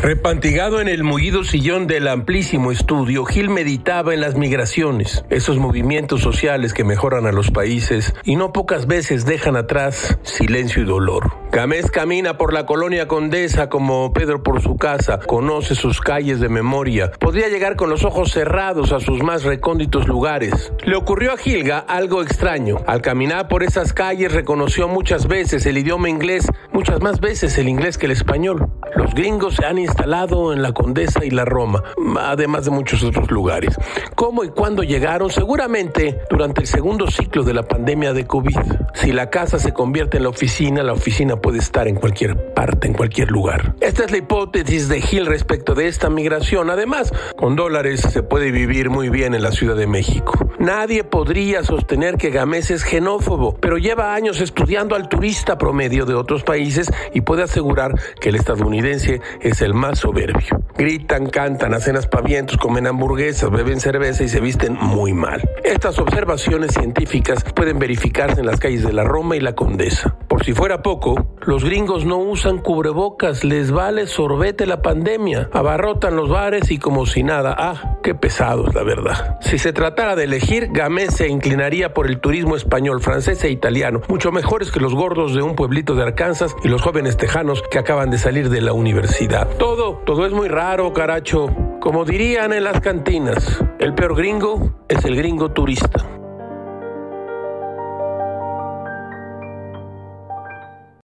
Repantigado en el mullido sillón del amplísimo estudio, Gil meditaba en las migraciones, esos movimientos sociales que mejoran a los países y no pocas veces dejan atrás silencio y dolor. Gamés camina por la colonia Condesa como Pedro por su casa, conoce sus calles de memoria, podría llegar con los ojos cerrados a sus más recónditos lugares. Le ocurrió a Gilga algo extraño. Al caminar por esas calles reconoció muchas veces el idioma inglés, muchas más veces el inglés que el español. Los gringos se han instalado en la Condesa y la Roma, además de muchos otros lugares. ¿Cómo y cuándo llegaron? Seguramente durante el segundo ciclo de la pandemia de COVID. Si la casa se convierte en la oficina, la oficina puede estar en cualquier parte, en cualquier lugar. Esta es la hipótesis de Gil respecto de esta migración. Además, con dólares se puede vivir muy bien en la Ciudad de México. Nadie podría sostener que Gamés es xenófobo, pero lleva años estudiando al turista promedio de otros países y puede asegurar que el es el más soberbio. Gritan, cantan, hacen aspavientos, comen hamburguesas, beben cerveza y se visten muy mal. Estas observaciones científicas pueden verificarse en las calles de la Roma y la Condesa. Si fuera poco, los gringos no usan cubrebocas, les vale sorbete la pandemia. Abarrotan los bares y como si nada. Ah, qué pesados, la verdad. Si se tratara de elegir, Gamés se inclinaría por el turismo español, francés e italiano, mucho mejores que los gordos de un pueblito de Arkansas y los jóvenes tejanos que acaban de salir de la universidad. Todo, todo es muy raro, caracho. Como dirían en las cantinas, el peor gringo es el gringo turista.